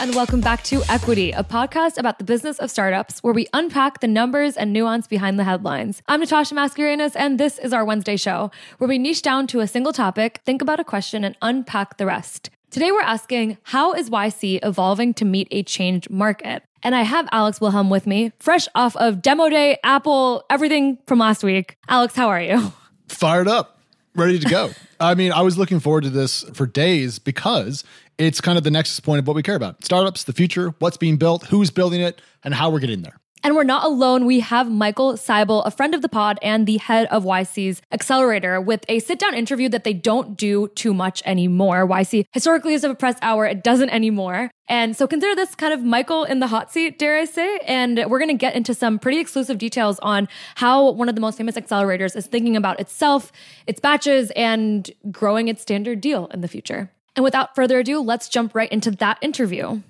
and welcome back to Equity, a podcast about the business of startups where we unpack the numbers and nuance behind the headlines. I'm Natasha Mascarenhas, and this is our Wednesday show where we niche down to a single topic, think about a question, and unpack the rest. Today, we're asking how is YC evolving to meet a changed market? And I have Alex Wilhelm with me, fresh off of Demo Day, Apple, everything from last week. Alex, how are you? Fired up, ready to go. I mean, I was looking forward to this for days because it's kind of the nexus point of what we care about startups, the future, what's being built, who's building it, and how we're getting there. And we're not alone. We have Michael Seibel, a friend of the pod and the head of YC's Accelerator, with a sit down interview that they don't do too much anymore. YC historically is a press hour, it doesn't anymore. And so consider this kind of Michael in the hot seat, dare I say. And we're going to get into some pretty exclusive details on how one of the most famous accelerators is thinking about itself, its batches, and growing its standard deal in the future. And without further ado, let's jump right into that interview.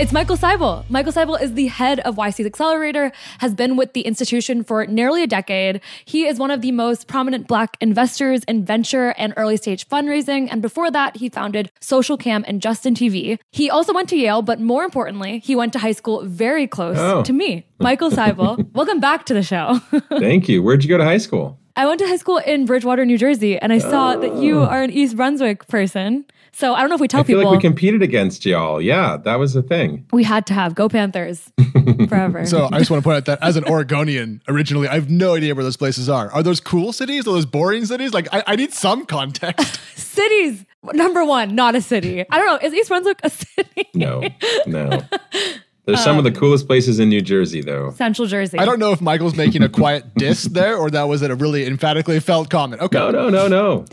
It's Michael Seibel. Michael Seibel is the head of YC's Accelerator, has been with the institution for nearly a decade. He is one of the most prominent Black investors in venture and early stage fundraising. And before that, he founded Socialcam and Justin TV. He also went to Yale, but more importantly, he went to high school very close oh. to me. Michael Seibel, welcome back to the show. Thank you. Where'd you go to high school? I went to high school in Bridgewater, New Jersey, and I saw oh. that you oh. are an East Brunswick person. So I don't know if we tell I feel people. like we competed against y'all. Yeah, that was the thing. We had to have Go Panthers forever. So I just want to point out that as an Oregonian, originally, I have no idea where those places are. Are those cool cities? Are those boring cities? Like, I, I need some context. cities. Number one, not a city. I don't know. Is East Brunswick a city? No, no. There's um, some of the um, coolest places in New Jersey, though. Central Jersey. I don't know if Michael's making a quiet diss there, or that was a really emphatically felt comment. Okay. No, no, no, no.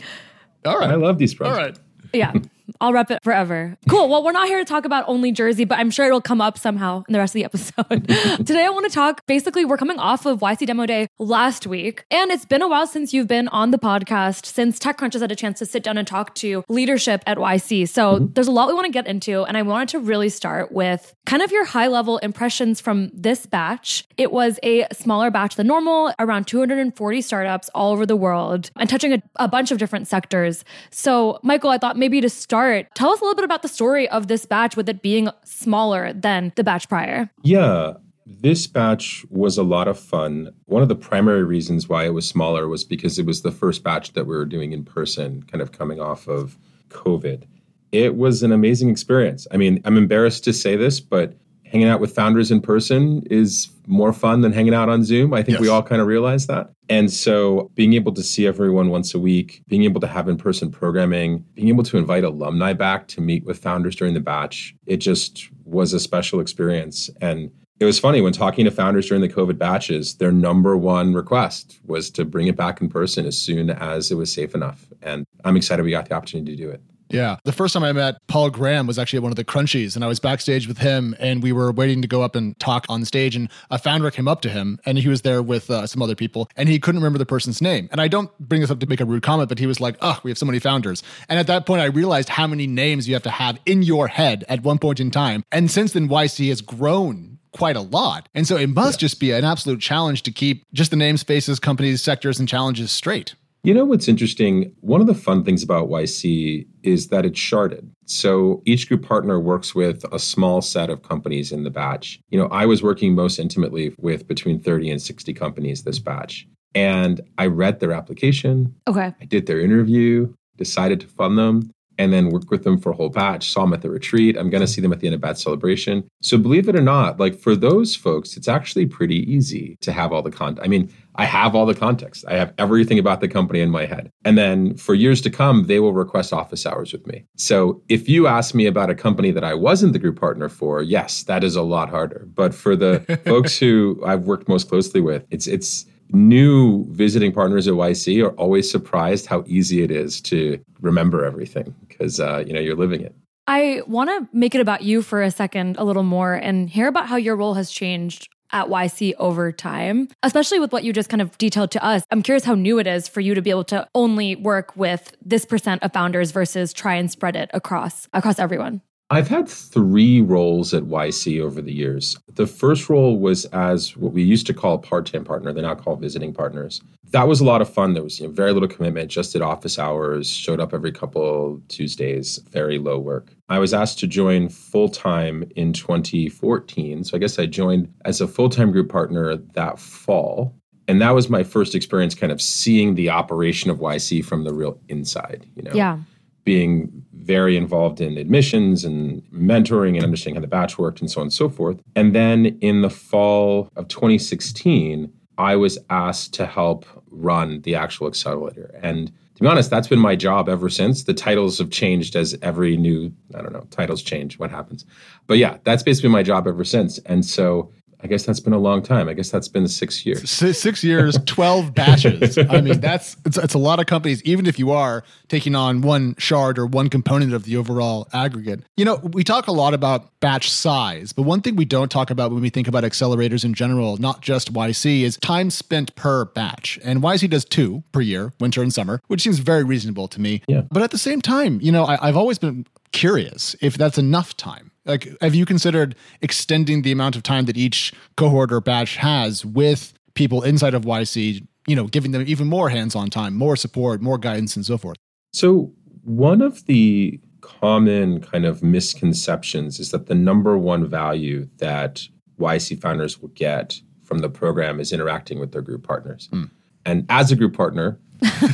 All right. I love these. Projects. All right. Yeah. I'll rep it forever. Cool. Well, we're not here to talk about only Jersey, but I'm sure it'll come up somehow in the rest of the episode. Today, I want to talk basically, we're coming off of YC Demo Day last week, and it's been a while since you've been on the podcast, since TechCrunch has had a chance to sit down and talk to leadership at YC. So mm-hmm. there's a lot we want to get into, and I wanted to really start with kind of your high level impressions from this batch. It was a smaller batch than normal, around 240 startups all over the world, and touching a, a bunch of different sectors. So, Michael, I thought maybe to start, tell us a little bit about the story of this batch with it being smaller than the batch prior. Yeah. This batch was a lot of fun. One of the primary reasons why it was smaller was because it was the first batch that we were doing in person, kind of coming off of COVID. It was an amazing experience. I mean, I'm embarrassed to say this, but hanging out with founders in person is more fun than hanging out on Zoom. I think yes. we all kind of realize that. And so being able to see everyone once a week, being able to have in person programming, being able to invite alumni back to meet with founders during the batch, it just was a special experience. And it was funny when talking to founders during the COVID batches, their number one request was to bring it back in person as soon as it was safe enough. And I'm excited we got the opportunity to do it. Yeah. The first time I met Paul Graham was actually at one of the Crunchies, and I was backstage with him, and we were waiting to go up and talk on stage. And a founder came up to him, and he was there with uh, some other people, and he couldn't remember the person's name. And I don't bring this up to make a rude comment, but he was like, Oh, we have so many founders. And at that point, I realized how many names you have to have in your head at one point in time. And since then, YC has grown quite a lot. And so it must just be an absolute challenge to keep just the names, faces, companies, sectors, and challenges straight. You know what's interesting? One of the fun things about YC is that it's sharded. So each group partner works with a small set of companies in the batch. You know, I was working most intimately with between 30 and 60 companies this batch. And I read their application. Okay. I did their interview, decided to fund them and then work with them for a whole batch. Saw them at the retreat. I'm going to see them at the end of batch celebration. So believe it or not, like for those folks, it's actually pretty easy to have all the content. I mean, I have all the context. I have everything about the company in my head. And then for years to come, they will request office hours with me. So if you ask me about a company that I wasn't the group partner for, yes, that is a lot harder. But for the folks who I've worked most closely with, it's it's new visiting partners at YC are always surprised how easy it is to remember everything because uh, you know you're living it. I want to make it about you for a second, a little more, and hear about how your role has changed at YC over time, especially with what you just kind of detailed to us. I'm curious how new it is for you to be able to only work with this percent of founders versus try and spread it across across everyone. I've had three roles at YC over the years. The first role was as what we used to call part-time partner. They're now called visiting partners. That was a lot of fun. There was you know, very little commitment, just did office hours, showed up every couple Tuesdays, very low work. I was asked to join full-time in 2014. So I guess I joined as a full-time group partner that fall. And that was my first experience kind of seeing the operation of YC from the real inside, you know. Yeah. Being very involved in admissions and mentoring and understanding how the batch worked and so on and so forth. And then in the fall of 2016, I was asked to help run the actual accelerator. And to be honest, that's been my job ever since. The titles have changed as every new, I don't know, titles change, what happens. But yeah, that's basically my job ever since. And so I guess that's been a long time. I guess that's been six years. Six years, 12 batches. I mean, that's it's, it's a lot of companies, even if you are taking on one shard or one component of the overall aggregate. You know, we talk a lot about batch size, but one thing we don't talk about when we think about accelerators in general, not just YC, is time spent per batch. And YC does two per year, winter and summer, which seems very reasonable to me. Yeah. But at the same time, you know, I, I've always been curious if that's enough time. Like, have you considered extending the amount of time that each cohort or batch has with people inside of YC, you know, giving them even more hands on time, more support, more guidance, and so forth? So, one of the common kind of misconceptions is that the number one value that YC founders will get from the program is interacting with their group partners. Mm. And as a group partner,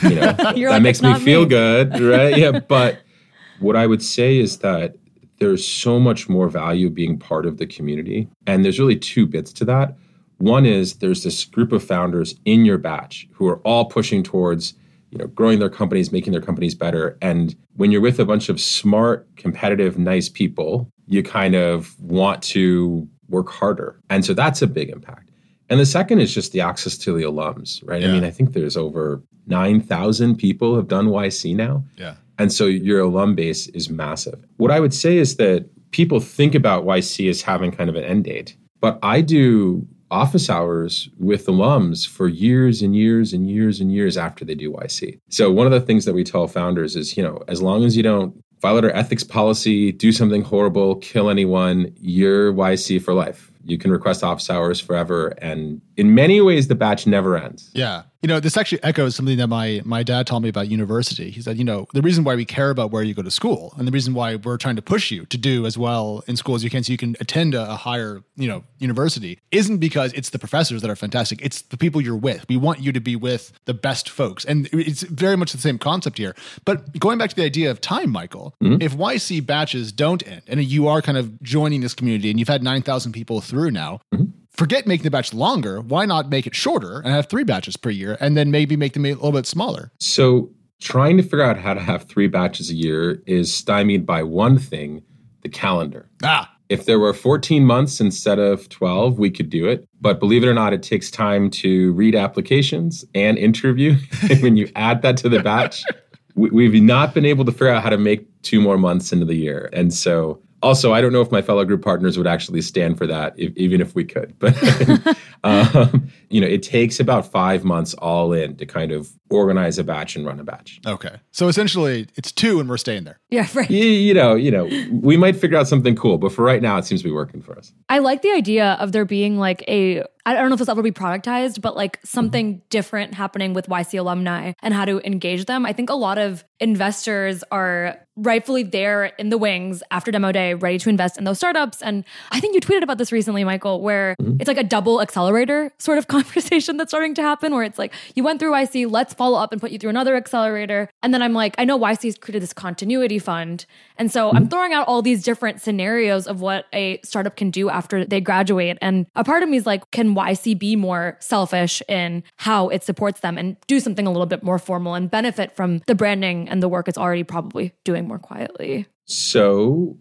you know, that like, makes "It's me feel me." good, right? Yeah, but what I would say is that there's so much more value being part of the community. And there's really two bits to that. One is there's this group of founders in your batch who are all pushing towards, you know, growing their companies, making their companies better. And when you're with a bunch of smart, competitive, nice people, you kind of want to work harder. And so that's a big impact. And the second is just the access to the alums, right? I mean, I think there's over 9,000 people have done YC now. Yeah. And so your alum base is massive. What I would say is that people think about YC as having kind of an end date, but I do office hours with alums for years and years and years and years after they do YC. So one of the things that we tell founders is, you know, as long as you don't violate our ethics policy, do something horrible, kill anyone, you're YC for life. You can request office hours forever. And in many ways, the batch never ends. Yeah. You know, this actually echoes something that my my dad told me about university. He said, you know, the reason why we care about where you go to school and the reason why we're trying to push you to do as well in school as you can so you can attend a, a higher, you know, university isn't because it's the professors that are fantastic. It's the people you're with. We want you to be with the best folks. And it's very much the same concept here. But going back to the idea of time, Michael, hmm? if YC batches don't end and you are kind of joining this community and you've had 9,000 people through now, hmm? Forget making the batch longer. Why not make it shorter and have three batches per year and then maybe make them a little bit smaller? So, trying to figure out how to have three batches a year is stymied by one thing the calendar. Ah, If there were 14 months instead of 12, we could do it. But believe it or not, it takes time to read applications and interview. and when you add that to the batch, we, we've not been able to figure out how to make two more months into the year. And so, also, I don't know if my fellow group partners would actually stand for that, if, even if we could. But um, you know, it takes about five months all in to kind of organize a batch and run a batch. okay. So essentially, it's two and we're staying there. Yeah, right. you, you know, you know, we might figure out something cool, but for right now, it seems to be working for us. I like the idea of there being like a I don't know if this will ever be productized, but like something different happening with YC alumni and how to engage them. I think a lot of investors are rightfully there in the wings after demo day, ready to invest in those startups. And I think you tweeted about this recently, Michael, where mm-hmm. it's like a double accelerator sort of conversation that's starting to happen, where it's like you went through YC, let's follow up and put you through another accelerator. And then I'm like, I know YC's created this continuity fund. And so I'm mm-hmm. throwing out all these different scenarios of what a startup can do after they graduate. And a part of me is like, can YC be more selfish in how it supports them and do something a little bit more formal and benefit from the branding and the work it's already probably doing more quietly? So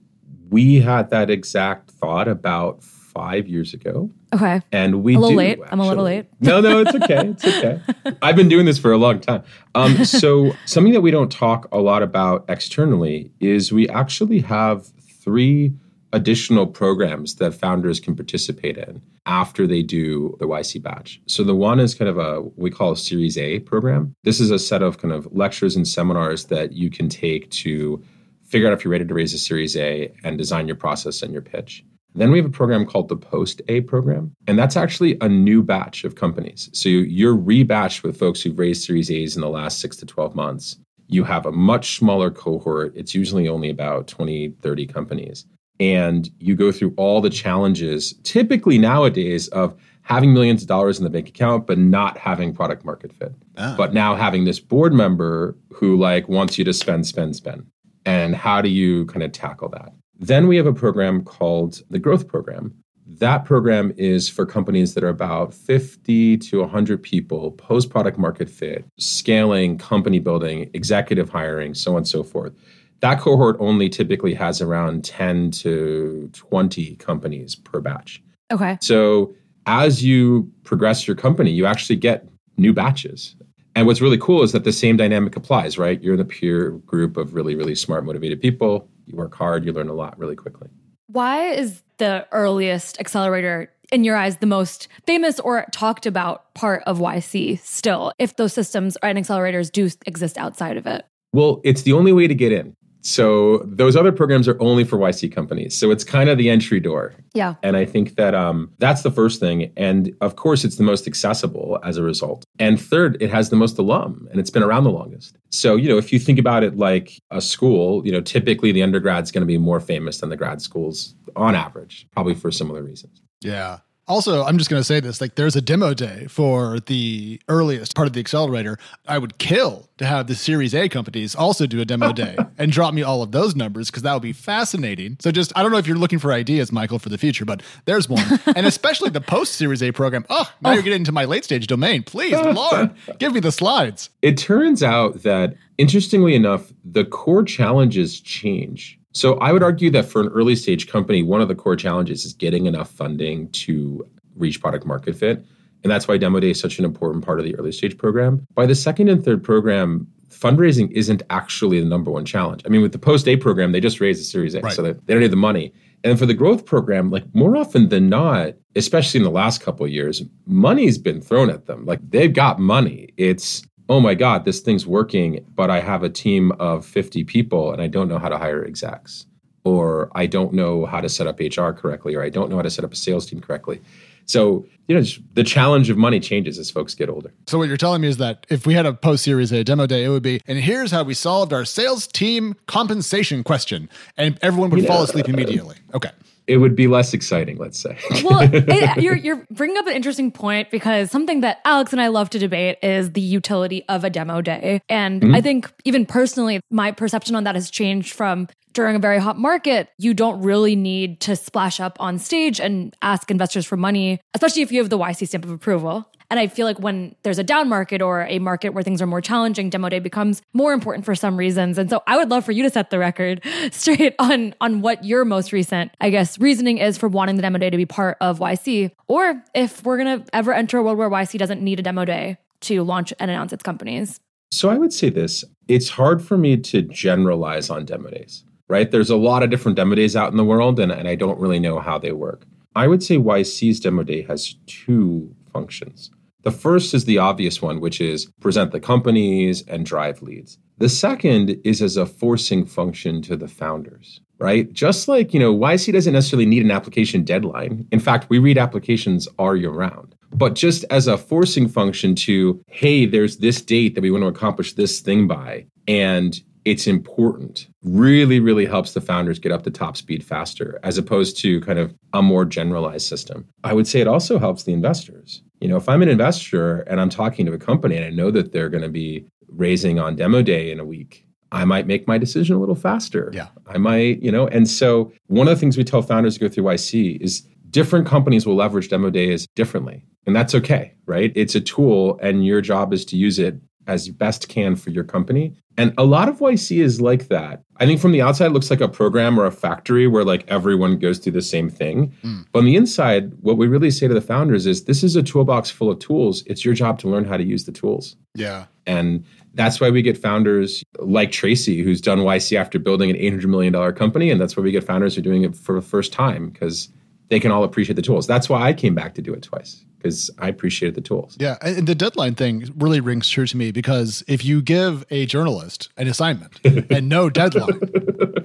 we had that exact thought about five years ago. Okay. And we A little do, late. I'm a little late. No, no, it's okay. It's okay. I've been doing this for a long time. Um, so something that we don't talk a lot about externally is we actually have three additional programs that founders can participate in after they do the YC batch. So the one is kind of a we call a Series A program. This is a set of kind of lectures and seminars that you can take to figure out if you're ready to raise a Series A, and design your process and your pitch. Then we have a program called the Post A program, and that's actually a new batch of companies. So you're rebatched with folks who've raised Series A's in the last six to 12 months. You have a much smaller cohort. It's usually only about 20, 30 companies. And you go through all the challenges, typically nowadays, of having millions of dollars in the bank account, but not having product market fit. Ah. But now having this board member who like wants you to spend, spend, spend. And how do you kind of tackle that? Then we have a program called the Growth Program. That program is for companies that are about 50 to 100 people, post product market fit, scaling, company building, executive hiring, so on and so forth. That cohort only typically has around 10 to 20 companies per batch. Okay. So as you progress your company, you actually get new batches. And what's really cool is that the same dynamic applies, right? You're in a peer group of really, really smart, motivated people. You work hard, you learn a lot really quickly. Why is the earliest accelerator, in your eyes, the most famous or talked about part of YC still, if those systems and accelerators do exist outside of it? Well, it's the only way to get in. So those other programs are only for YC companies. So it's kind of the entry door. Yeah. And I think that um, that's the first thing. And of course, it's the most accessible as a result. And third, it has the most alum and it's been around the longest. So, you know, if you think about it like a school, you know, typically the undergrad's going to be more famous than the grad schools on average, probably for similar reasons. Yeah. Also, I'm just going to say this like, there's a demo day for the earliest part of the accelerator. I would kill to have the Series A companies also do a demo day and drop me all of those numbers because that would be fascinating. So, just, I don't know if you're looking for ideas, Michael, for the future, but there's one. and especially the post Series A program. Oh, now oh. you're getting into my late stage domain. Please, Lord, give me the slides. It turns out that, interestingly enough, the core challenges change so I would argue that for an early stage company, one of the core challenges is getting enough funding to reach product market fit. And that's why Demo Day is such an important part of the early stage program. By the second and third program, fundraising isn't actually the number one challenge. I mean, with the post A program, they just raised a Series A, right. so they, they don't need the money. And for the growth program, like more often than not, especially in the last couple of years, money's been thrown at them. Like they've got money. It's oh my God, this thing's working, but I have a team of 50 people and I don't know how to hire execs, or I don't know how to set up HR correctly, or I don't know how to set up a sales team correctly. So, you know, the challenge of money changes as folks get older. So, what you're telling me is that if we had a post series A demo day, it would be, and here's how we solved our sales team compensation question. And everyone would you fall asleep immediately. Okay it would be less exciting, let's say. well, it, you're you're bringing up an interesting point because something that Alex and I love to debate is the utility of a demo day, and mm-hmm. I think even personally, my perception on that has changed from during a very hot market, you don't really need to splash up on stage and ask investors for money, especially if you have the YC stamp of approval. And I feel like when there's a down market or a market where things are more challenging, demo day becomes more important for some reasons. And so I would love for you to set the record straight on on what your most recent, I guess, reasoning is for wanting the demo day to be part of YC, or if we're gonna ever enter a world where YC doesn't need a demo day to launch and announce its companies. So I would say this: it's hard for me to generalize on demo days. Right? There's a lot of different demo days out in the world, and, and I don't really know how they work. I would say YC's demo day has two functions. The first is the obvious one, which is present the companies and drive leads. The second is as a forcing function to the founders, right? Just like, you know, YC doesn't necessarily need an application deadline. In fact, we read applications all year round. But just as a forcing function to, hey, there's this date that we want to accomplish this thing by. And it's important really really helps the founders get up to top speed faster as opposed to kind of a more generalized system i would say it also helps the investors you know, if I'm an investor and I'm talking to a company and I know that they're going to be raising on demo day in a week, I might make my decision a little faster. Yeah. I might, you know, and so one of the things we tell founders to go through YC is different companies will leverage demo days differently. And that's okay, right? It's a tool and your job is to use it as you best can for your company. And a lot of YC is like that. I think from the outside, it looks like a program or a factory where like everyone goes through the same thing. Mm. But on the inside, what we really say to the founders is this is a toolbox full of tools. It's your job to learn how to use the tools. Yeah. And that's why we get founders like Tracy, who's done YC after building an $800 million company. And that's why we get founders who are doing it for the first time because they can all appreciate the tools. That's why I came back to do it twice because I appreciated the tools. Yeah, and the deadline thing really rings true to me because if you give a journalist an assignment and no deadline,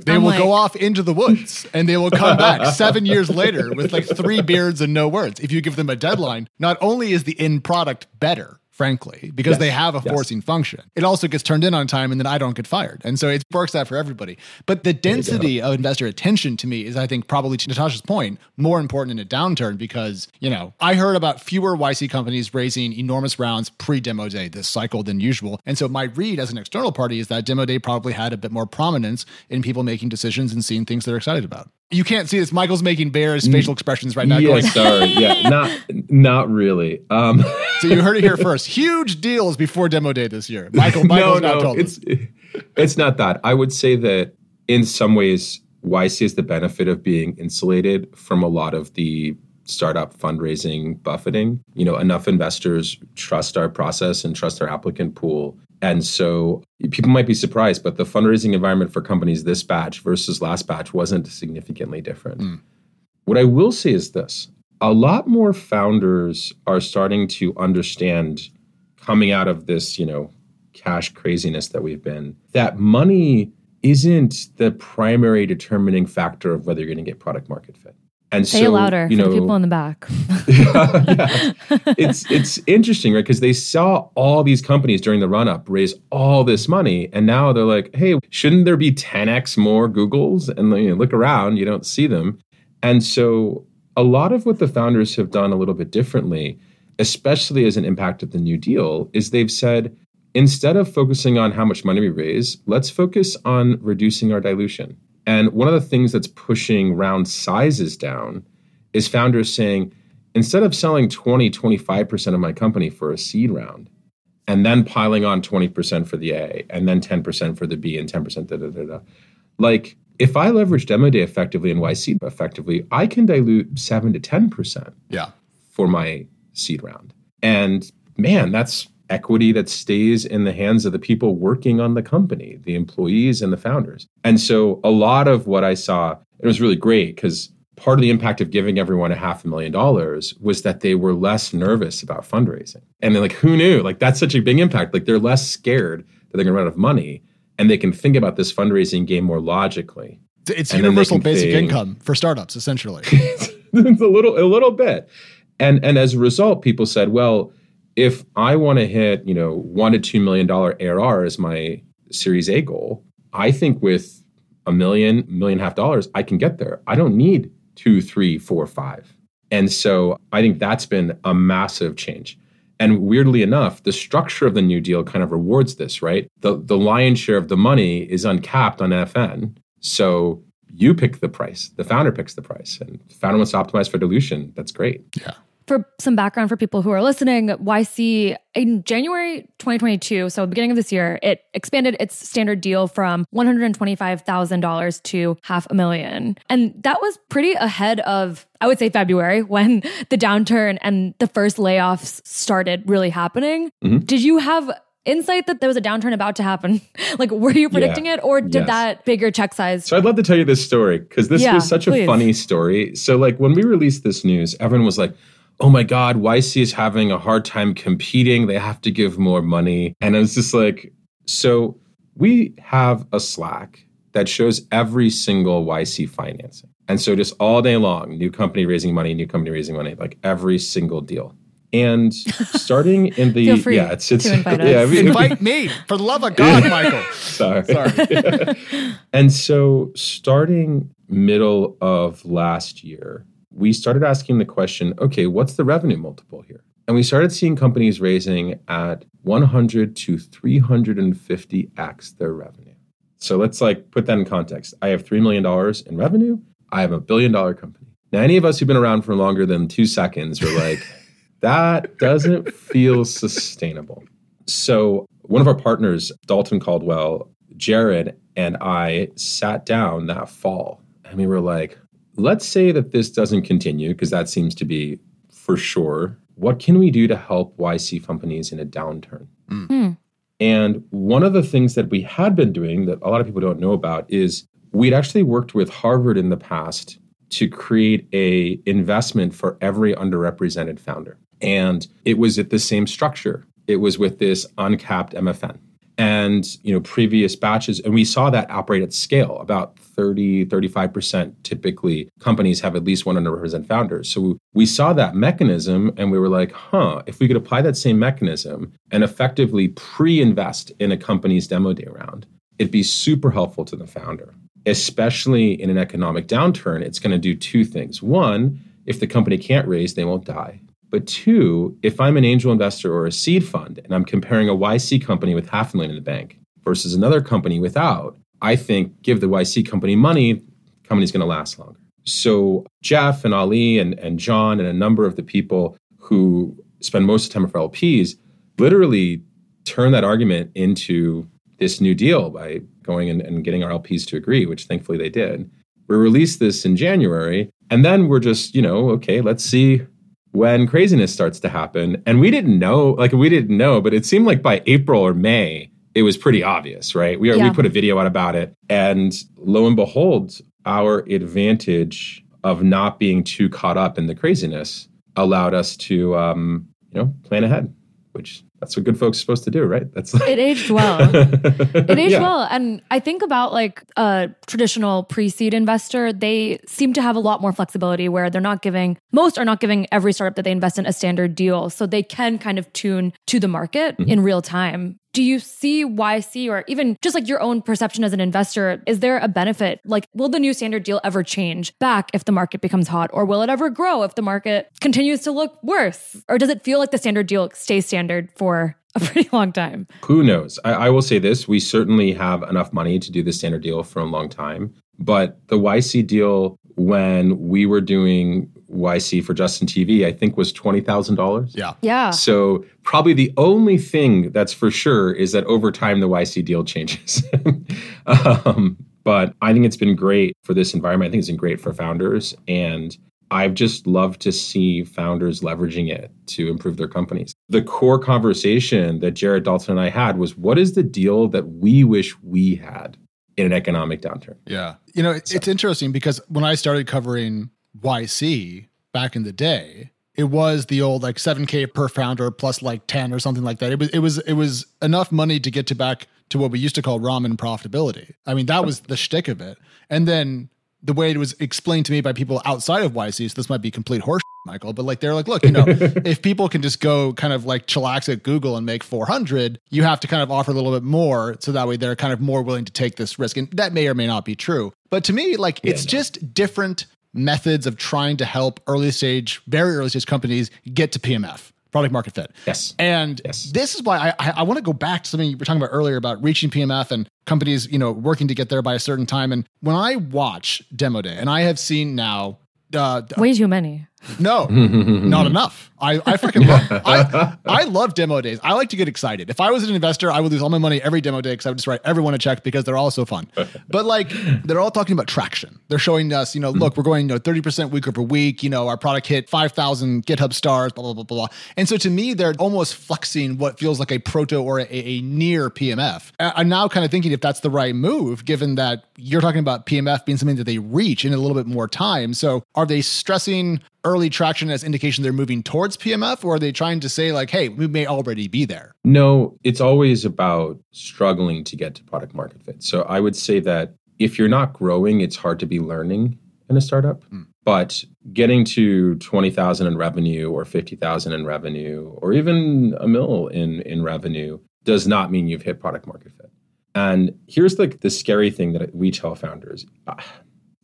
they I'm will like- go off into the woods and they will come back seven years later with like three beards and no words. If you give them a deadline, not only is the end product better, frankly, because Yes, they have a yes. forcing function, it also gets turned in on time and then I don't get fired. And so it works out for everybody. But the density of investor attention to me is, I think, probably to Natasha's point, more important in a downturn because, you know, I heard about fewer YC companies raising enormous rounds pre demo day this cycle than usual. And so my read as an external party is that demo day probably had a bit more prominence in people making decisions and seeing things they're excited about. You can't see this. Michael's making bears facial expressions right now. yeah, Going, sorry. Yeah, not not really. Um, so you heard it here first. Huge deals before demo day this year. Michael, Michael's no, not no, told us. it's it's not that. I would say that in some ways, YC has the benefit of being insulated from a lot of the startup fundraising buffeting. You know, enough investors trust our process and trust our applicant pool. And so people might be surprised, but the fundraising environment for companies this batch versus last batch wasn't significantly different. Hmm. What I will say is this a lot more founders are starting to understand coming out of this, you know, cash craziness that we've been, that money isn't the primary determining factor of whether you're going to get product market fit. And Say so, louder you for the people in the back. yeah. It's it's interesting, right? Because they saw all these companies during the run up raise all this money, and now they're like, "Hey, shouldn't there be 10x more Googles?" And you know, look around, you don't see them. And so, a lot of what the founders have done a little bit differently, especially as an impact of the New Deal, is they've said instead of focusing on how much money we raise, let's focus on reducing our dilution. And one of the things that's pushing round sizes down is founders saying, instead of selling 20, 25% of my company for a seed round and then piling on 20% for the A and then 10% for the B and 10% da da da da, like if I leverage demo day effectively and YC effectively, I can dilute 7 to 10% Yeah. for my seed round. And man, that's equity that stays in the hands of the people working on the company, the employees and the founders. And so a lot of what I saw, it was really great because part of the impact of giving everyone a half a million dollars was that they were less nervous about fundraising. And then like who knew? Like that's such a big impact. Like they're less scared that they're going to run out of money and they can think about this fundraising game more logically. It's And universal basic think- income for startups, essentially. it's a little a little bit and and as a result people said well if i want to hit you know one to two million dollar arr as my series a goal i think with a million million and a half dollars i can get there i don't need two three four five and so i think that's been a massive change and weirdly enough the structure of the new deal kind of rewards this right the the lion's share of the money is uncapped MFN so you pick the price. The founder picks the price, and the founder wants to optimize for dilution. That's great. yeah. For some background for people who are listening, YC in January 2022, so beginning of this year, it expanded its standard deal from $125,000 to half a million. And that was pretty ahead of, I would say, February when the downturn and the first layoffs started really happening. Mhm. Did you have insight that there was a downturn about to happen? like, were you predicting it or did Yes. that bigger check size? So I'd love to tell you this story because this Yeah, was such please. a funny story. So like when we released this news, everyone was like, "Oh my God, YC is having a hard time competing. They have to give more money." And I was just like, "So we have a Slack that shows every single YC financing, and so just all day long, new company raising money, new company raising money, like every single deal." And starting in the Feel free yeah, it's it's to invite yeah, us. we- we- Invite me, for the love of God, Michael. Sorry. Sorry. and so, starting middle of last year, we started asking the question okay, what's the revenue multiple here? And we started seeing companies raising at 100 to 350x their revenue. So, let's like put that in context. I have $3 million in revenue, I have a billion dollar company. Now, any of us who've been around for longer than two seconds are like, that doesn't feel sustainable. So, one of our partners, Dalton Caldwell, Jared, and I sat down that fall and we were like, let's say that this doesn't continue, because that seems to be for sure. What can we do to help YC companies in a downturn? Hmm. And one of the things that we had been doing that a lot of people don't know about is we'd actually worked with Harvard in the past to create a investment for every underrepresented founder. And it was at the same structure. It was with this uncapped MFN and you know previous batches and we saw that operate at scale. About 30 35% typically companies have at least one underrepresented founders so we saw that mechanism and we were like huh if we could apply that same mechanism and effectively pre-invest in a company's demo day round it'd be super helpful to the founder. Especially in an economic downturn it's going to do two things. One if the company can't raise they won't die but two, if I'm an angel investor or a seed fund and I'm comparing a YC company with half a million in the bank versus another company without, I think give the YC company money, company's going to last longer. So Jeff and Ali and, and John and a number of the people who spend most of the time for LPs literally turn that argument into this new deal by going and, and getting our LPs to agree, which thankfully they did. We released this in January, and then we're just, you know, okay, let's see when craziness starts to happen. And we didn't know, like we didn't know, but it seemed like by April or May, it was pretty obvious, right? We, yeah. we put a video out about it. And lo and behold, our advantage of not being too caught up in the craziness allowed us to, um, you know, plan ahead, which that's what good folks are supposed to do, right? That's like it aged well. it aged yeah. well, and I think about like a traditional pre-seed investor. They seem to have a lot more flexibility where they're not giving most are not giving every startup that they invest in a standard deal, so they can kind of tune to the market mm-hmm. in real time do you see YC or even just like your own perception as an investor? Is there a benefit? Like, will the new standard deal ever change back if the market becomes hot? Or will it ever grow if the market continues to look worse? Or does it feel like the standard deal stays standard for a pretty long time? Who knows? I, I will say this we certainly have enough money to do the standard deal for a long time. But the YC deal, when we were doing YC for Justin TV, I think was $20,000. Yeah. Yeah. So probably the only thing that's for sure is that over time the YC deal changes. um, but I think it's been great for this environment. I think it's been great for founders. And I've just loved to see founders leveraging it to improve their companies. The core conversation that Jared Dalton and I had was what is the deal that we wish we had in an economic downturn? Yeah. You know, so. it's interesting because when I started covering YC back in the day, it was the old like 7k per founder plus like 10 or something like that. It was it was it was enough money to get to back to what we used to call ramen profitability. I mean, that was the shtick of it. And then the way it was explained to me by people outside of YC, so this might be complete horse, Michael, but like they're like, look, you know, if people can just go kind of like chillax at Google and make 400, you have to kind of offer a little bit more, so that way they're kind of more willing to take this risk, and that may or may not be true. But to me, like yeah, it's no. just different methods of trying to help early stage, very early stage companies get to PMF product market fit. Yes. And yes. this is why I, I, I want to go back to something you were talking about earlier about reaching PMF and companies, you know, working to get there by a certain time. And when I watch Demo Day, and I have seen now uh, way too many. No, not enough. I, I freaking love I, I love demo days. I like to get excited. If I was an investor, I would lose all my money every demo day because I would just write everyone a check because they're all so fun. But like they're all talking about traction. They're showing us, you know, mm-hmm. look, we're going, you know, 30% week over week, you know, our product hit 5,000 GitHub stars, blah, blah, blah, blah. And so to me, they're almost flexing what feels like a proto or a, a near PMF. I'm now kind of thinking if that's the right move, given that you're talking about PMF being something that they reach in a little bit more time. So are they stressing early traction as indication they're moving towards PMF, or are they trying to say like, hey, we may already be there? No, it's always about struggling to get to product market fit. So I would say that if you're not growing, it's hard to be learning in a startup. Mm. But getting to 20,000 in revenue or 50,000 in revenue or even a mill in, in revenue does not mean you've hit product market fit. And here's like the scary thing that we tell founders.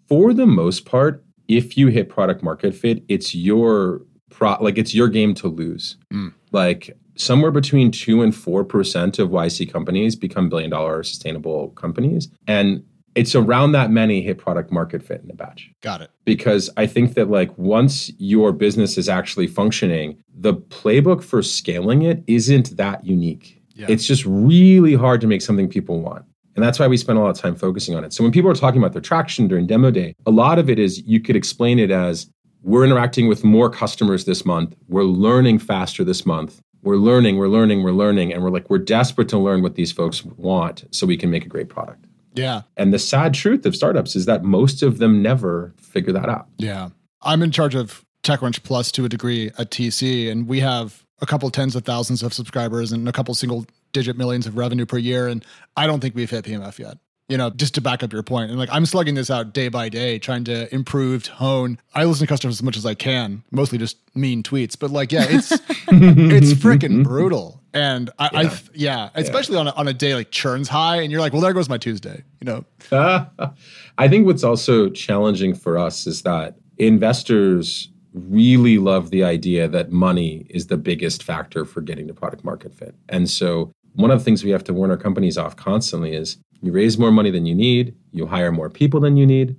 For the most part, if you hit product market fit, it's your pro like it's your game to lose. Mm. Like somewhere between two and four percent of YC companies become billion dollar sustainable companies. And it's around that many hit product market fit in a batch. Got it. Because I think that like once your business is actually functioning, the playbook for scaling it isn't that unique. Yeah. It's just really hard to make something people want. And that's why we spend a lot of time focusing on it. So when people are talking about their traction during demo day, a lot of it is you could explain it as we're interacting with more customers this month. We're learning faster this month. We're learning, we're learning, we're learning. And we're like, we're desperate to learn what these folks want so we can make a great product. Yeah. And the sad truth of startups is that most of them never figure that out. Yeah. I'm in charge of TechCrunch Plus to a degree at TC, and we have a couple tens of thousands of subscribers and a couple single digit millions of revenue per year. And I don't think we've hit PMF yet. You know, just to back up your point. and like I'm slugging this out day by day, trying to improve, hone. I listen to customers as much as I can, mostly just mean tweets. But like, yeah, it's it's freaking brutal. And I, yeah, I, yeah especially yeah. on a, on a day like churns high, and you're like, well, there goes my Tuesday. You know. Uh, I think what's also challenging for us is that investors really love the idea that money is the biggest factor for getting to product market fit. And so one of the things we have to warn our companies off constantly is you raise more money than you need, you hire more people than you need,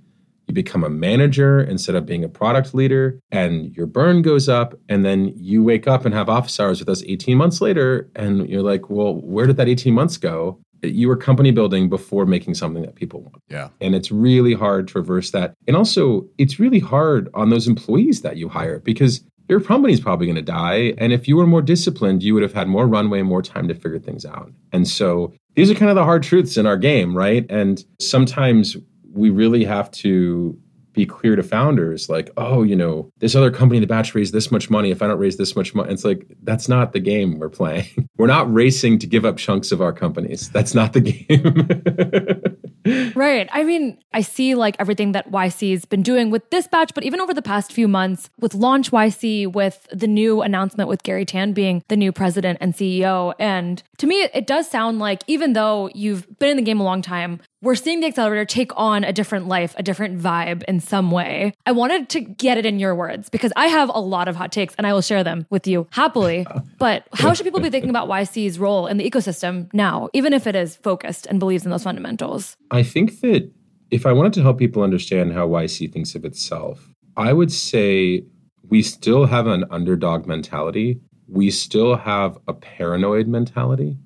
you become a manager instead of being a product leader, and your burn goes up. And then you wake up and have office hours with us 18 months later, and you're like, well, where did that 18 months go? You were company building before making something that people want. Yeah. And it's really hard to reverse that. And also, it's really hard on those employees that you hire because your company's probably going to die. And if you were more disciplined, you would have had more runway, more time to figure things out. And so these are kind of the hard truths in our game, right? And sometimes we really have to be clear to founders like, oh, you know, this other company in the batch raised this much money. If I don't raise this much money, it's like, that's not the game we're playing. we're not racing to give up chunks of our companies. That's not the game. right. I mean, I see like everything that YC's been doing with this batch, but even over the past few months with Launch YC, with the new announcement with Garry Tan being the new president and CEO. And to me, it does sound like even though you've been in the game a long time, we're seeing the accelerator take on a different life, a different vibe in some way. I wanted to get it in your words because I have a lot of hot takes and I will share them with you happily. But how should people be thinking about YC's role in the ecosystem now, even if it is focused and believes in those fundamentals? I think that if I wanted to help people understand how YC thinks of itself, I would say we still have an underdog mentality. We still have a paranoid mentality.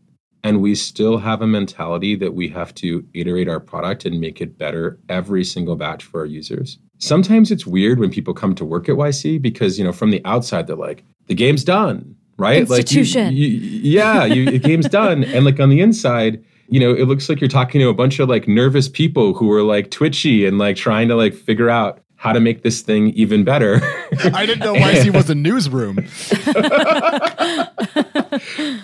And we still have a mentality that we have to iterate our product and make it better every single batch for our users. Sometimes it's weird when people come to work at YC because, you know, from the outside, they're like, the game's done, right? Institution. Like, you, you, yeah, you, the game's done. And like on the inside, you know, it looks like you're talking to a bunch of like nervous people who are like twitchy and like trying to like figure out how to make this thing even better. I didn't know YC was a newsroom.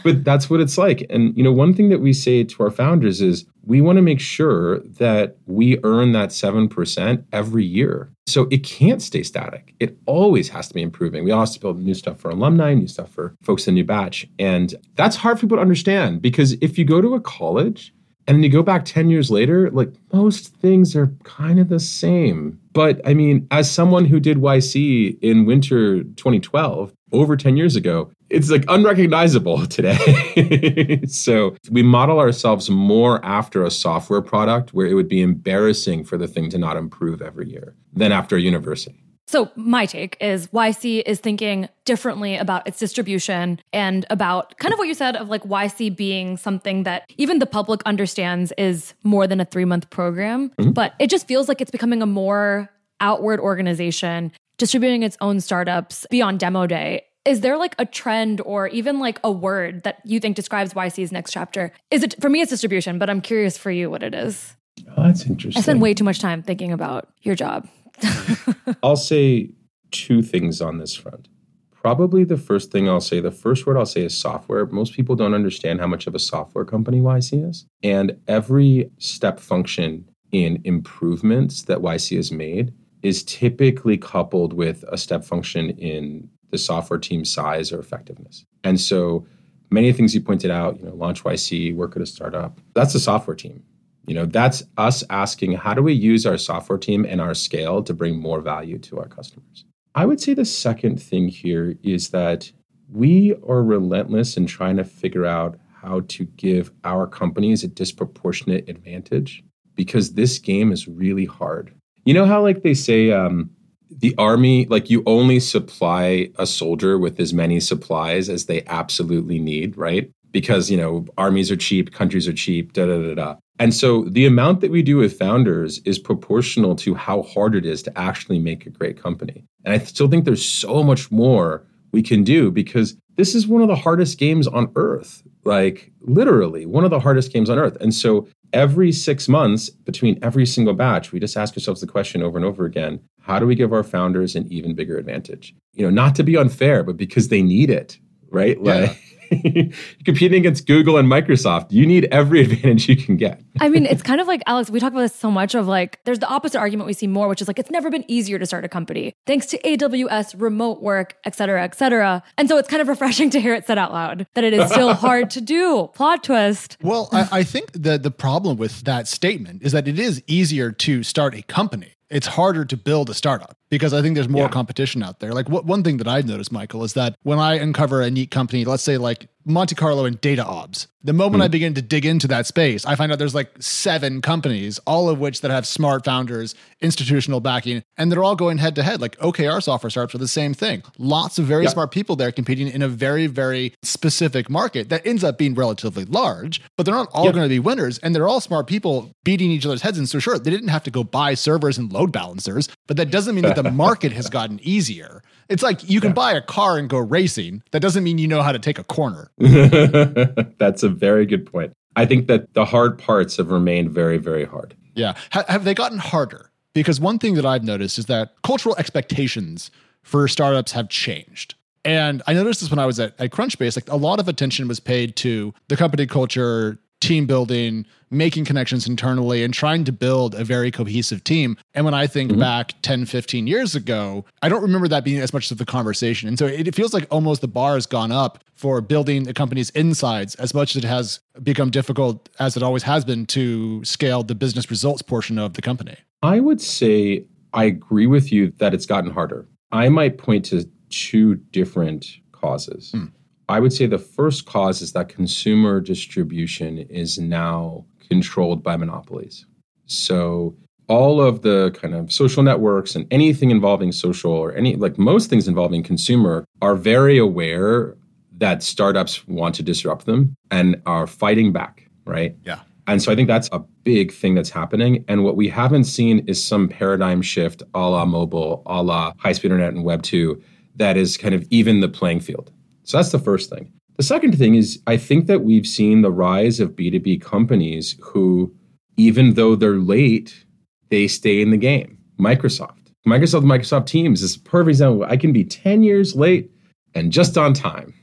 but that's what it's like. And you know, one thing that we say to our founders is we want to make sure that we earn that 7% every year. So it can't stay static. It always has to be improving. We also build new stuff for alumni, new stuff for folks in the new batch. And that's hard for people to understand because if you go to a college and then you go back 10 years later, like most things are kind of the same. But I mean, as someone who did YC in winter 2012, over 10 years ago, it's like unrecognizable today. so we model ourselves more after a software product where it would be embarrassing for the thing to not improve every year than after a university. So, my take is YC is thinking differently about its distribution and about kind of what you said of like YC being something that even the public understands is more than a three month program. Mm-hmm. But it just feels like it's becoming a more outward organization, distributing its own startups beyond demo day. Is there like a trend or even like a word that you think describes YC's next chapter? Is it for me, it's distribution, but I'm curious for you what it is. Oh, that's interesting. I spend way too much time thinking about your job. I'll say two things on this front. Probably the first thing I'll say, the first word I'll say is software. Most people don't understand how much of a software company YC is. And every step function in improvements that YC has made is typically coupled with a step function in the software team size or effectiveness. And so many of the things you pointed out, you know, launch YC, work at a startup, that's the software team. You know, that's us asking how do we use our software team and our scale to bring more value to our customers? I would say the second thing here is that we are relentless in trying to figure out how to give our companies a disproportionate advantage because this game is really hard. You know how, like, they say, um, the army, like, you only supply a soldier with as many supplies as they absolutely need, right? Because, you know, armies are cheap, countries are cheap, da da da da. And so the amount that we do with founders is proportional to how hard it is to actually make a great company. And I still think there's so much more we can do because this is one of the hardest games on earth, like literally one of the hardest games on earth. And so every six months, between every single batch, we just ask ourselves the question over and over again how do we give our founders an even bigger advantage? You know, not to be unfair, but because they need it, right? Yeah. Like, competing against Google and Microsoft, you need every advantage you can get. I mean, it's kind of like Alex, we talk about this so much of like, there's the opposite argument we see more, which is like, it's never been easier to start a company thanks to AWS, remote work, et cetera, et cetera. And so it's kind of refreshing to hear it said out loud that it is still hard to do. Plot twist. Well, I, I think the the problem with that statement is that it is easier to start a company. It's harder to build a startup because I think there's more Yeah. competition out there. Like what, one thing that I've noticed, Michael, is that when I uncover a neat company, let's say like Monte Carlo and Data Obs, the moment hmm. I begin to dig into that space, I find out there's like seven companies, all of which that have smart founders, institutional backing, and they're all going head to head. Like OKR software startups are the same thing. Lots of very Yeah. smart people there competing in a very, very specific market that ends up being relatively large, but they're not all Yeah. going to be winners. And they're all smart people beating each other's heads. And so, sure, they didn't have to go buy servers and load balancers, but that doesn't mean that the market has gotten easier. It's like you can buy a car and go racing. That doesn't mean you know how to take a corner. That's a very good point. I think that the hard parts have remained very, very hard. Yeah. Ha- have they gotten harder? Because one thing that I've noticed is that cultural expectations for startups have changed. And I noticed this when I was at, at Crunchbase. Like a lot of attention was paid to the company culture, team building, making connections internally, and trying to build a very cohesive team. And when I think mm-hmm. back 10, 15 years ago, I don't remember that being as much of the conversation. And so it, feels like almost the bar has gone up for building a company's insides as much as it has become difficult, as it always has been, to scale the business results portion of the company. I would say I agree with you that it's gotten harder. I might point to two different causes. Hmm. I would say the first cause is that consumer distribution is now controlled by monopolies. So all of the kind of social networks and anything involving social or any like most things involving consumer are very aware that startups want to disrupt them and are fighting back, right? Yeah. And so I think that's a big thing that's happening. And what we haven't seen is some paradigm shift a la mobile, a la high speed internet and Web 2 that is kind of even the playing field. So that's the first thing. The second thing is I think that we've seen the rise of B2B companies who, even though they're late, they stay in the game. Microsoft. Microsoft, Microsoft Teams is a perfect example. I can be 10 years late and just on time.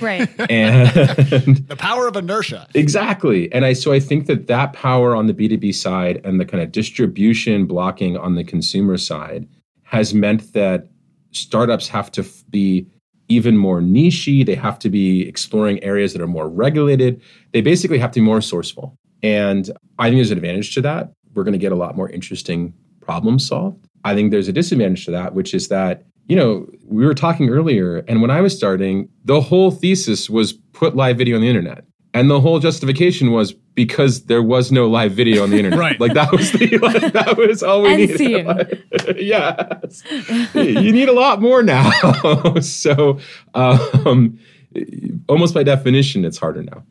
Right. and The power of inertia. Exactly. And I so I think that that power on the B2B side and the kind of distribution blocking on the consumer side has meant that startups have to f- be even more nichey. They have to be exploring areas that are more regulated. They basically have to be more sourceful. And I think there's an advantage to that. We're going to get a lot more interesting problems solved. I think there's a disadvantage to that, which is that, you know, we were talking earlier, and when I was starting, the whole thesis was put live video on the internet. And the whole justification was because there was no live video on the internet. Right. Like that was the like, that was all we End needed. scene. Like, yes. you need a lot more now. so um almost by definition, it's harder now.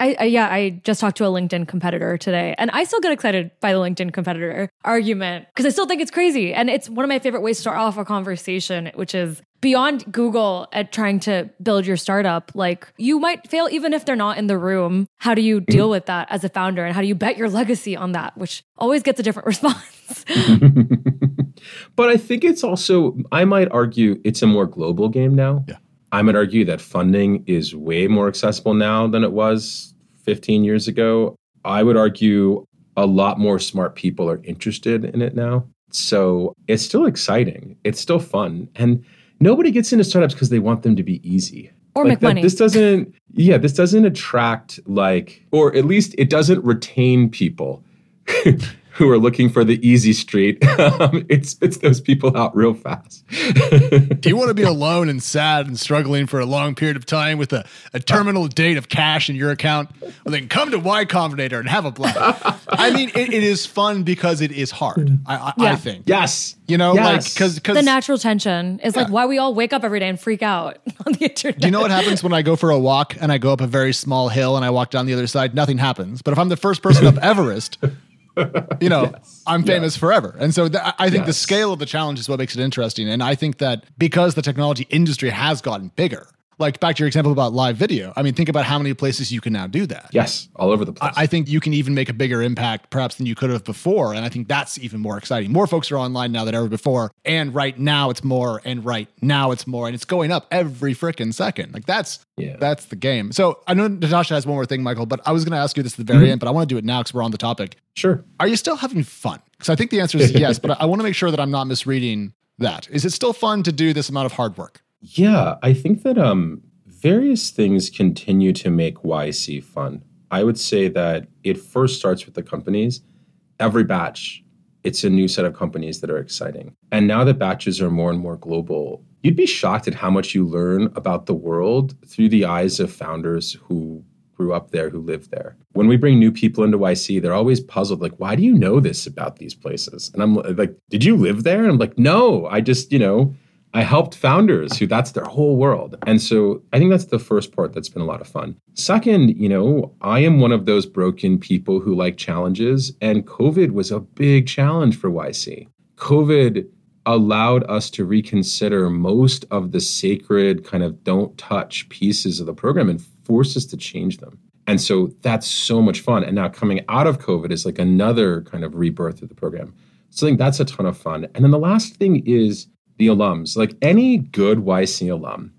I, I yeah, I just talked to a LinkedIn competitor today, and I still get excited by the LinkedIn competitor argument because I still think it's crazy, and it's one of my favorite ways to start off a conversation, which is beyond Google at trying to build your startup. Like you might fail even if they're not in the room. How do you deal with that as a founder, and how do you bet your legacy on that, which always gets a different response. but I think it's also, I might argue, it's a more global game now. Yeah. I might argue that funding is way more accessible now than it was 15 years ago. I would argue a lot more smart people are interested in it now. So it's still exciting. It's still fun. And nobody gets into startups because they want them to be easy. Or Like make that- money. This doesn't, yeah, this doesn't attract like, or at least it doesn't retain people who are looking for the easy street. Um, it spits those people out real fast. Do you want to be alone and sad and struggling for a long period of time with a, a terminal date of cash in your account? Well, then come to Y Combinator and have a blast. I mean, it, it is fun because it is hard. I, I, I think. yes. You know, like Yes. because because the natural tension is like why we all wake up every day and freak out on the internet. Do you know what happens when I go for a walk and I go up a very small hill and I walk down the other side? Nothing happens. But if I'm the first person up Everest, you know, I'm famous forever. And so th- I think the scale of the challenge is what makes it interesting. And I think that because the technology industry has gotten bigger, Like back to your example about live video. I mean, think about how many places you can now do that. Yes, all over the place. I, I think you can even make a bigger impact perhaps than you could have before. And I think that's even more exciting. More folks are online now than ever before. And right now it's more, and right now it's more, and it's going up every freaking second. Like that's yeah. that's the game. So I know Natasha has one more thing, Michael, but I was gonna ask you this at the very mm-hmm. end, but I want to do it now because we're on the topic. Sure. Are you still having fun? Because I think the answer is yes, but I, I want to make sure that I'm not misreading that. Is it still fun to do this amount of hard work? Yeah, I think that um various things continue to make YC fun. I would say that it first starts with the companies. Every batch, it's a new set of companies that are exciting. And now that batches are more and more global, you'd be shocked at how much you learn about the world through the eyes of founders who grew up there, who live there. When we bring new people into YC, they're always puzzled, like, why do you know this about these places? And I'm like, did you live there? And I'm like, no, I just, you know, I helped founders who that's their whole world. And so I think that's the first part that's been a lot of fun. Second, you know, I am one of those broken people who like challenges, and COVID was a big challenge for YC. COVID allowed us to reconsider most of the sacred kind of don't touch pieces of the program and force us to change them. And so that's so much fun. And now coming out of COVID is like another kind of rebirth of the program. So I think that's a ton of fun. And then the last thing is the alums. Like any good YC alum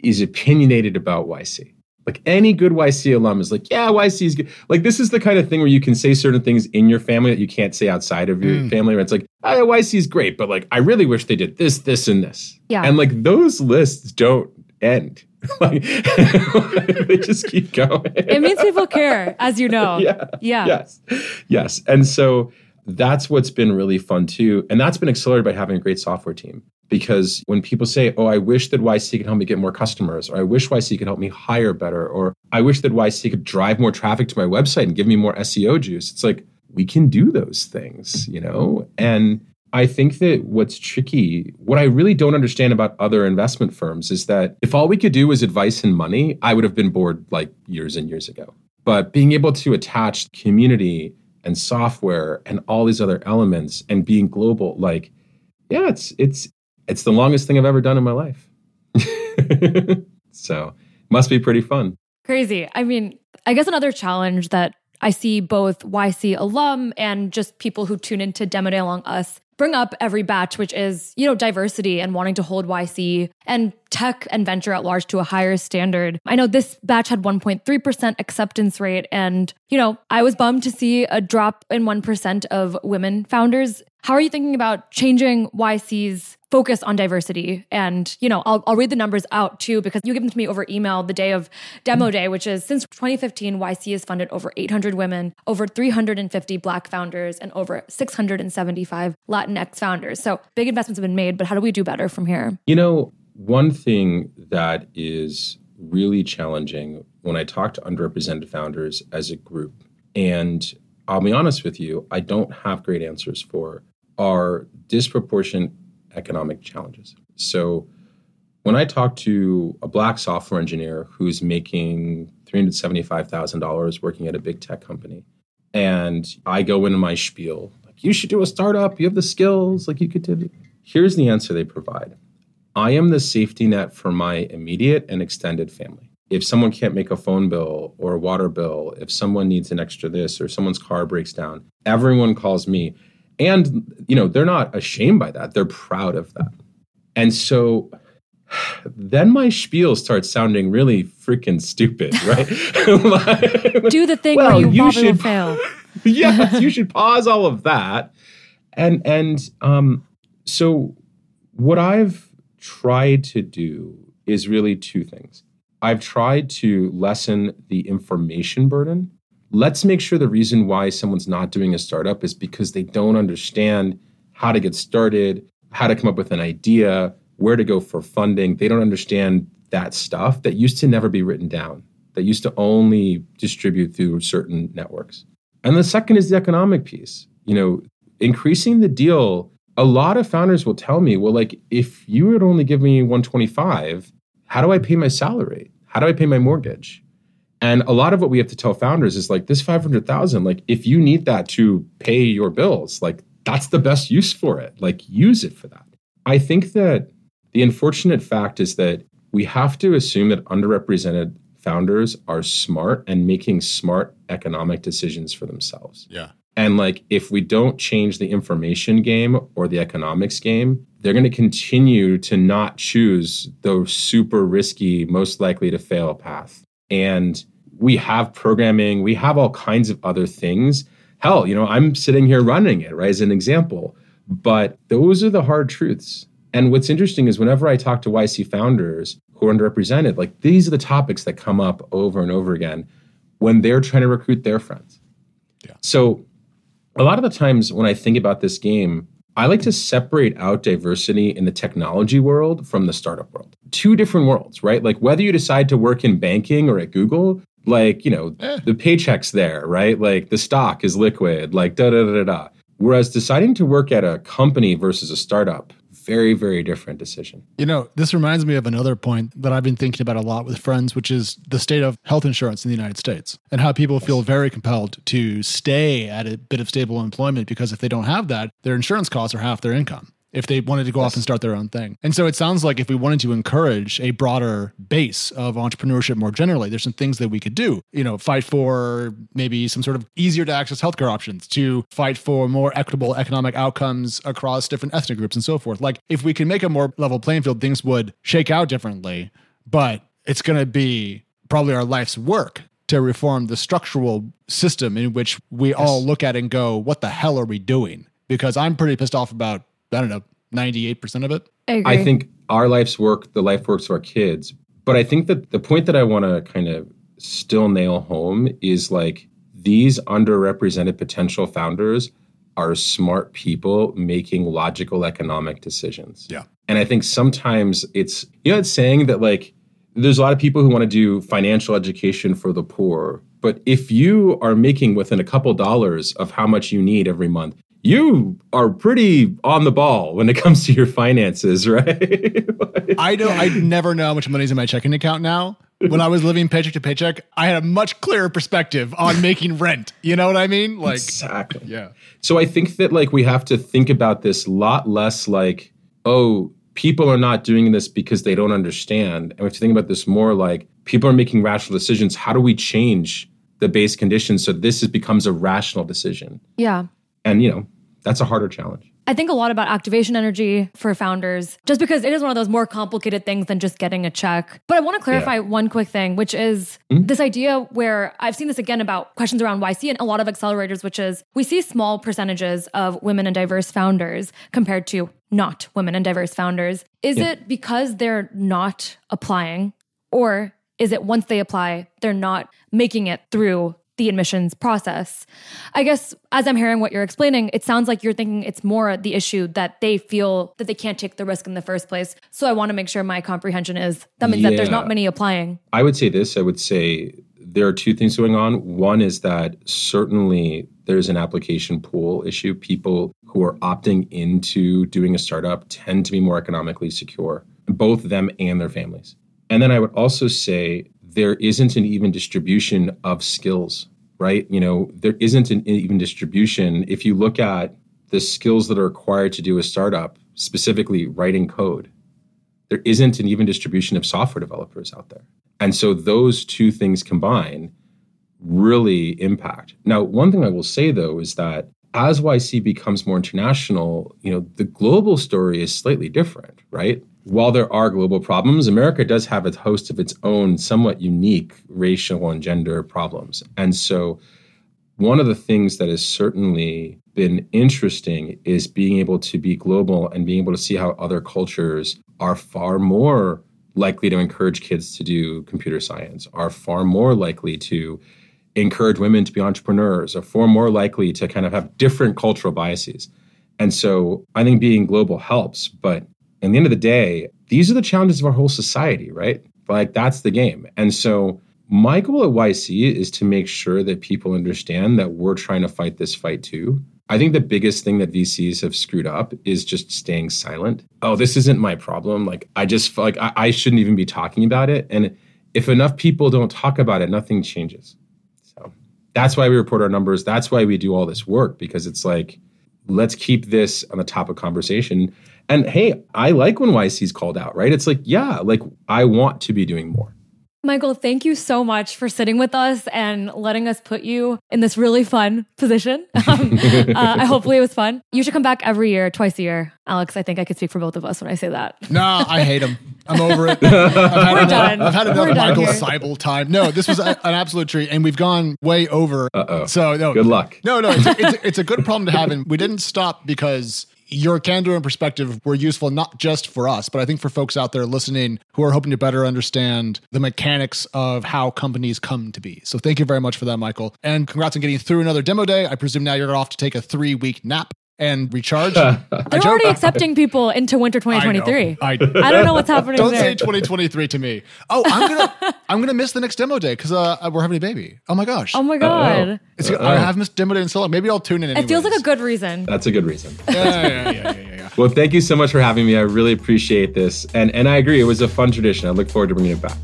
is opinionated about YC. Like any good YC alum is like, yeah, YC is good. Like this is the kind of thing where you can say certain things in your family that you can't say outside of your mm. family. Where it's like, oh, YC is great, but like I really wish they did this, this, and this. Yeah. And like those lists don't end. like they just keep going. it means people care, as you know. Yeah. Yeah. Yes. Yes. And so that's what's been really fun too. And that's been accelerated by having a great software team. Because when people say, oh, I wish that YC could help me get more customers, or I wish YC could help me hire better, or I wish that YC could drive more traffic to my website and give me more SEO juice, it's like, we can do those things, you know? And I think that what's tricky, what I really don't understand about other investment firms is that if all we could do was advice and money, I would have been bored like years and years ago. But being able to attach community and software and all these other elements and being global, like, yeah, it's it's it's the longest thing I've ever done in my life. so must be pretty fun. Crazy. I mean, I guess another challenge that I see both YC alum and just people who tune into Demo Day along us bring up every batch, which is, you know, diversity and wanting to hold YC and tech and venture at large to a higher standard. I know this batch had 1.3% acceptance rate. And, you know, I was bummed to see a drop in 1% of women founders. How are you thinking about changing YC's focus on diversity. And, you know, I'll, I'll read the numbers out too, because you give them to me over email the day of demo day, which is since 2015, YC has funded over 800 women, over 350 Black founders, and over 675 Latinx founders. So big investments have been made, but how do we do better from here? You know, one thing that is really challenging when I talk to underrepresented founders as a group, and I'll be honest with you, I don't have great answers for, are disproportionate economic challenges. So when I talk to a black software engineer who's making $375,000 working at a big tech company, and I go into my spiel, like, you should do a startup, you have the skills, like, you could do. It. Here's the answer they provide I am the safety net for my immediate and extended family. If someone can't make a phone bill or a water bill, if someone needs an extra this or someone's car breaks down, everyone calls me and you know they're not ashamed by that. They're proud of that. And so then my spiel starts sounding really freaking stupid right? Do the thing well, where you, you should fail. Yes you should pause all of that. And and um so what i've tried to do is really two things. I've tried to lessen the information burden let's make sure the reason why someone's not doing a startup is because they don't understand how to get started, how to come up with an idea, where to go for funding. They don't understand that stuff that used to never be written down, that used to only distribute through certain networks. And the second is the economic piece. You know, increasing the deal, a lot of founders will tell me, well, like, if you would only give me 125, how do I pay my salary? How do I pay my mortgage? And a lot of what we have to tell founders is like this 500,000, like if you need that to pay your bills, like that's the best use for it. Like use it for that. I think that the unfortunate fact is that we have to assume that underrepresented founders are smart and making smart economic decisions for themselves. Yeah. And like, if we don't change the information game or the economics game, they're going to continue to not choose the super risky, most likely to fail path. And we have programming, we have all kinds of other things. Hell, you know, I'm sitting here running it, right, as an example. But those are the hard truths. And what's interesting is whenever I talk to YC founders who are underrepresented, like these are the topics that come up over and over again when they're trying to recruit their friends. Yeah. So a lot of the times when I think about this game, I like to separate out diversity in the technology world from the startup world. Two different worlds, right? Like whether you decide to work in banking or at Google, like, you know, Eh. the paycheck's there, right? Like the stock is liquid, like da da da da da. Whereas deciding to work at a company versus a startup, very, very different decision. You know, this reminds me of another point that I've been thinking about a lot with friends, which is the state of health insurance in the United States and how people feel very compelled to stay at a bit of stable employment because if they don't have that, their insurance costs are half their income if they wanted to go off and start their own thing. And so it sounds like if we wanted to encourage a broader base of entrepreneurship more generally, there's some things that we could do. You know, fight for maybe some sort of easier to access healthcare options, to fight for more equitable economic outcomes across different ethnic groups and so forth. Like if we can make a more level playing field, things would shake out differently, but it's going to be probably our life's work to reform the structural system in which we all look at and go, what the hell are we doing? Because I'm pretty pissed off about I don't know, 98% of it. I agree. I think our life's work, the life works of our kids. But I think that the point that I want to kind of still nail home is like these underrepresented potential founders are smart people making logical economic decisions. Yeah. And I think sometimes it's, you know, it's saying that like there's a lot of people who want to do financial education for the poor. But if you are making within a couple dollars of how much you need every month, you are pretty on the ball when it comes to your finances, right? I don't, I never know how much money's in my checking account now. When I was living paycheck to paycheck, I had a much clearer perspective on making rent. You know what I mean? Like, exactly. yeah. So I think that like we have to think about this a lot less like, oh, people are not doing this because they don't understand. And we have to think about this more like people are making rational decisions. How do we change the base conditions so this is, becomes a rational decision? yeah. And you know, that's a harder challenge. I think a lot about activation energy for founders, just because it is one of those more complicated things than just getting a check. But I want to clarify one quick thing, which is hmm? this idea where I've seen this again about questions around YC and a lot of accelerators, which is we see small percentages of women and diverse founders compared to not women and diverse founders. Is it because they're not applying, or is it once they apply, they're not making it through the admissions process. I guess as I'm hearing what you're explaining, it sounds like you're thinking it's more the issue that they feel that they can't take the risk in the first place. So I want to make sure my comprehension is that means that there's not many applying. I would say this I would say there are two things going on. One is that certainly there's an application pool issue. People who are opting into doing a startup tend to be more economically secure, both them and their families. And then I would also say there isn't an even distribution of skills, right? You know, there isn't an even distribution. If you look at the skills that are required to do a startup, specifically writing code, there isn't an even distribution of software developers out there. And so those two things combined really impact. Now, one thing I will say though is that as YC becomes more international, you know, the global story is slightly different, right? While there are global problems, America does have a host of its own somewhat unique racial and gender problems. And so one of the things that has certainly been interesting is being able to be global and being able to see how other cultures are far more likely to encourage kids to do computer science, are far more likely to encourage women to be entrepreneurs, are far more likely to kind of have different cultural biases. And so I think being global helps. But at the end of the day, these are the challenges of our whole society, right? Like that's the game. And so my goal at YC is to make sure that people understand that we're trying to fight this fight too. I think the biggest thing that VCs have screwed up is just staying silent. Oh, this isn't my problem. Like I just like I, I shouldn't even be talking about it. And if enough people don't talk about it, nothing changes. So that's why we report our numbers. That's why we do all this work because it's like, let's keep this on the top of conversation. And hey, I like when YC's called out, right? It's like, yeah, like I want to be doing more. Michael, thank you so much for sitting with us and letting us put you in this really fun position. Um, uh, I hopefully it was fun. You should come back every year, twice a year. Alex, I think I could speak for both of us when I say that. No, I hate him. I'm over it. I've had We're enough, done. I've had enough Michael here. Seibel time. No, this was a, an absolute treat, and we've gone way over. Uh-oh. So no, Good luck. No, no, it's, it's, it's a good problem to have, and we didn't stop because your candor and perspective were useful not just for us, but I think for folks out there listening who are hoping to better understand the mechanics of how companies come to be. So thank you very much for that, Michael, and congrats on getting through another demo day. I presume now you're off to take a three week nap and recharge. They're already accepting people into winter 2023. I, I don't know what's happening Don't there. say 2023 to me. Oh, I'm gonna I'm gonna miss the next demo day because uh, we're having a baby. Oh my gosh. oh my god. It's, I have missed demo day in so long. Maybe I'll tune in. It feels like a good reason. That's a good reason. Yeah, yeah, yeah, yeah, yeah, yeah. Well, thank you so much for having me. I really appreciate this. And and I agree, it was a fun tradition. I look forward to bringing it back.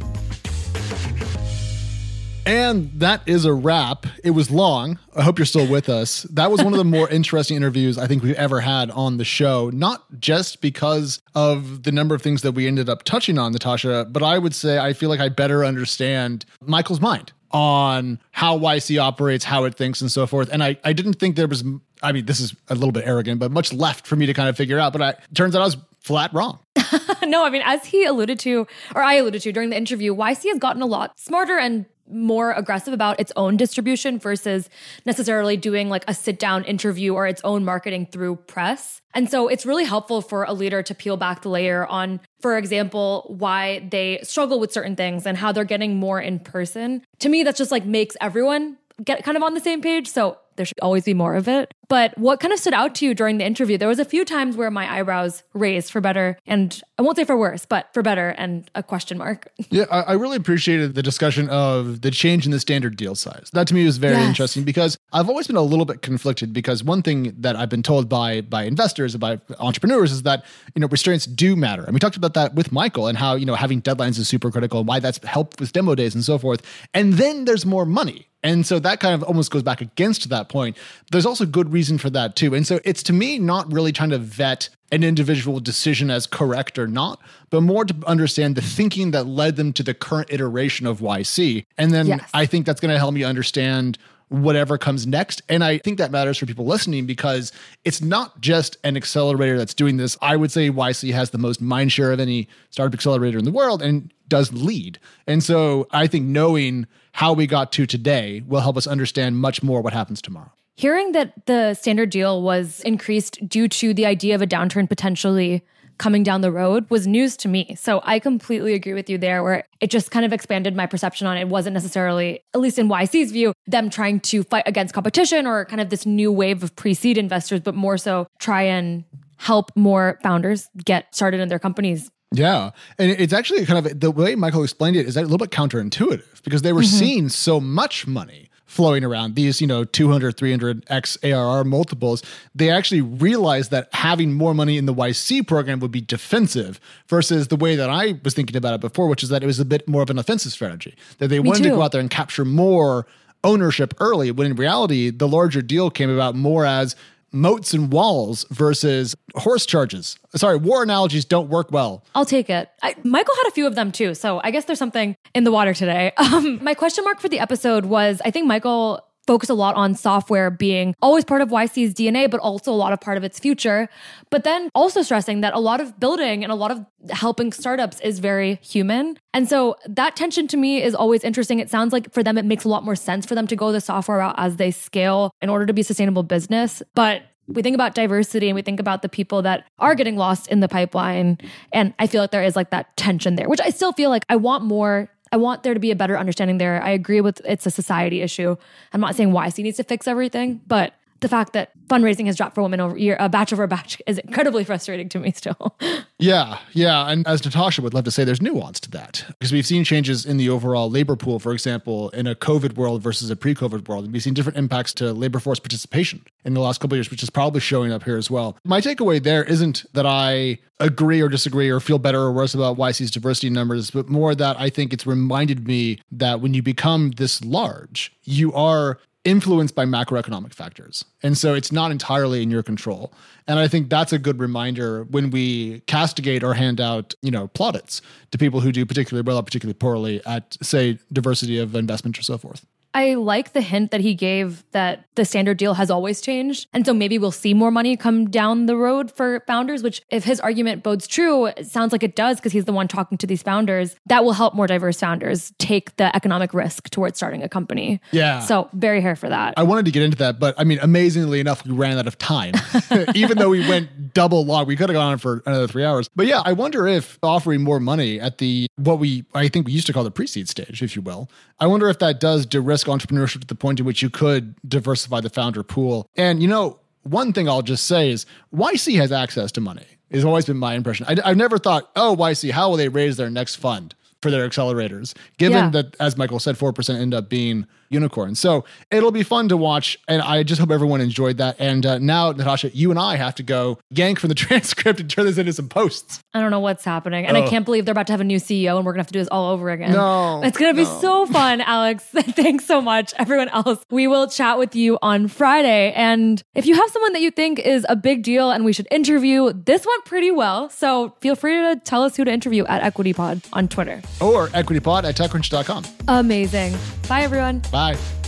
And that is a wrap. It was long. I hope you're still with us. That was one of the more interesting interviews I think we've ever had on the show, not just because of the number of things that we ended up touching on, Natasha, but I would say I feel like I better understand Michael's mind on how YC operates, how it thinks, and so forth. And I, I didn't think there was, I mean, this is a little bit arrogant, but much left for me to kind of figure out. But I, turns out I was flat wrong. no, I mean, as he alluded to, or I alluded to during the interview, YC has gotten a lot smarter and more aggressive about its own distribution versus necessarily doing like a sit down interview or its own marketing through press. And so it's really helpful for a leader to peel back the layer on, for example, why they struggle with certain things and how they're getting more in person. To me, that's just like makes everyone get kind of on the same page. So there should always be more of it. But what kind of stood out to you during the interview? There was a few times where my eyebrows raised for better, and I won't say for worse, but for better, and a question mark. Yeah, I, I really appreciated the discussion of the change in the standard deal size. That to me was very Yes. interesting because I've always been a little bit conflicted because one thing that I've been told by by investors and by entrepreneurs is that you know restraints do matter, and we talked about that with Michael and how you know having deadlines is super critical and why that's helped with demo days and so forth. And then there's more money. And so that kind of almost goes back against that point. There's also good reason for that too. And so it's to me not really trying to vet an individual decision as correct or not, but more to understand the thinking that led them to the current iteration of YC. And then Yes. I think that's going to help me understand whatever comes next. And I think that matters for people listening because it's not just an accelerator that's doing this. I would say YC has the most mind share of any startup accelerator in the world and does lead. And so I think knowing how we got to today will help us understand much more what happens tomorrow. Hearing that the standard deal was increased due to the idea of a downturn potentially coming down the road was news to me. So I completely agree with you there, where it just kind of expanded my perception on it. It wasn't necessarily, at least in YC's view, them trying to fight against competition or kind of this new wave of pre seed investors, but more so try and help more founders get started in their companies. Yeah. And it's actually kind of the way Michael explained it is a little bit counterintuitive because they were mm-hmm. seeing so much money flowing around these, you know, 200, 300x ARR multiples. They actually realized that having more money in the YC program would be defensive versus the way that I was thinking about it before, which is that it was a bit more of an offensive strategy, that they wanted to go out there and capture more ownership early, when in reality, the larger deal came about more as moats and walls versus horse charges. Sorry, war analogies don't work well. I'll take it. I, Michael had a few of them too, so I guess there's something in the water today. Um, my question mark for the episode was I think Michael focused a lot on software being always part of YC's DNA, but also a lot of part of its future. But then also stressing that a lot of building and a lot of helping startups is very human. And so that tension to me is always interesting. It sounds like for them, it makes a lot more sense for them to go the software route as they scale in order to be a sustainable business. But we think about diversity and we think about the people that are getting lost in the pipeline. And I feel like there is like that tension there, which I still feel like I want more. I want there to be a better understanding there. I agree with it's a society issue. I'm not saying YC needs to fix everything, but the fact that fundraising has dropped for women over year, a batch over a batch is incredibly frustrating to me still. Yeah, yeah. And as Natasha would love to say, there's nuance to that because we've seen changes in the overall labor pool, for example, in a COVID world versus a pre COVID world. And we've seen different impacts to labor force participation in the last couple of years, which is probably showing up here as well. My takeaway there isn't that I agree or disagree or feel better or worse about YC's diversity numbers, but more that I think it's reminded me that when you become this large, you are influenced by macroeconomic factors. And so it's not entirely in your control. And I think that's a good reminder when we castigate or hand out, you know, plaudits to people who do particularly well or particularly poorly at, say, diversity of investment or so forth. I like the hint that he gave that the standard deal has always changed. And so maybe we'll see more money come down the road for founders, which, if his argument bodes true, sounds like it does because he's the one talking to these founders. That will help more diverse founders take the economic risk towards starting a company. Yeah. So, very here for that. I wanted to get into that, but I mean, amazingly enough, we ran out of time. Even though we went double long, we could have gone on for another three hours. But yeah, I wonder if offering more money at the what we I think we used to call the pre-seed stage, if you will, I wonder if that does de-risk entrepreneurship to the point at which you could diversify the founder pool. And you know, one thing I'll just say is YC has access to money. Has always been my impression. I, have never thought, oh, YC, how will they raise their next fund for their accelerators? Given Yeah. that, as Michael said, four percent end up being unicorns. So it'll be fun to watch, and I just hope everyone enjoyed that. And uh, now, Natasha, you and I have to go yank from the transcript and turn this into some posts. I don't know what's happening. And I Oh. can't believe they're about to have a new CEO and we're going to have to do this all over again. No, It's going to be so fun, Alex. Thanks so much. Everyone else, we will chat with you on Friday. And if you have someone that you think is a big deal and we should interview, this went pretty well. So feel free to tell us who to interview at EquityPod on Twitter. Or equitypod at techcrunch.com. Amazing. Bye, everyone. Bye.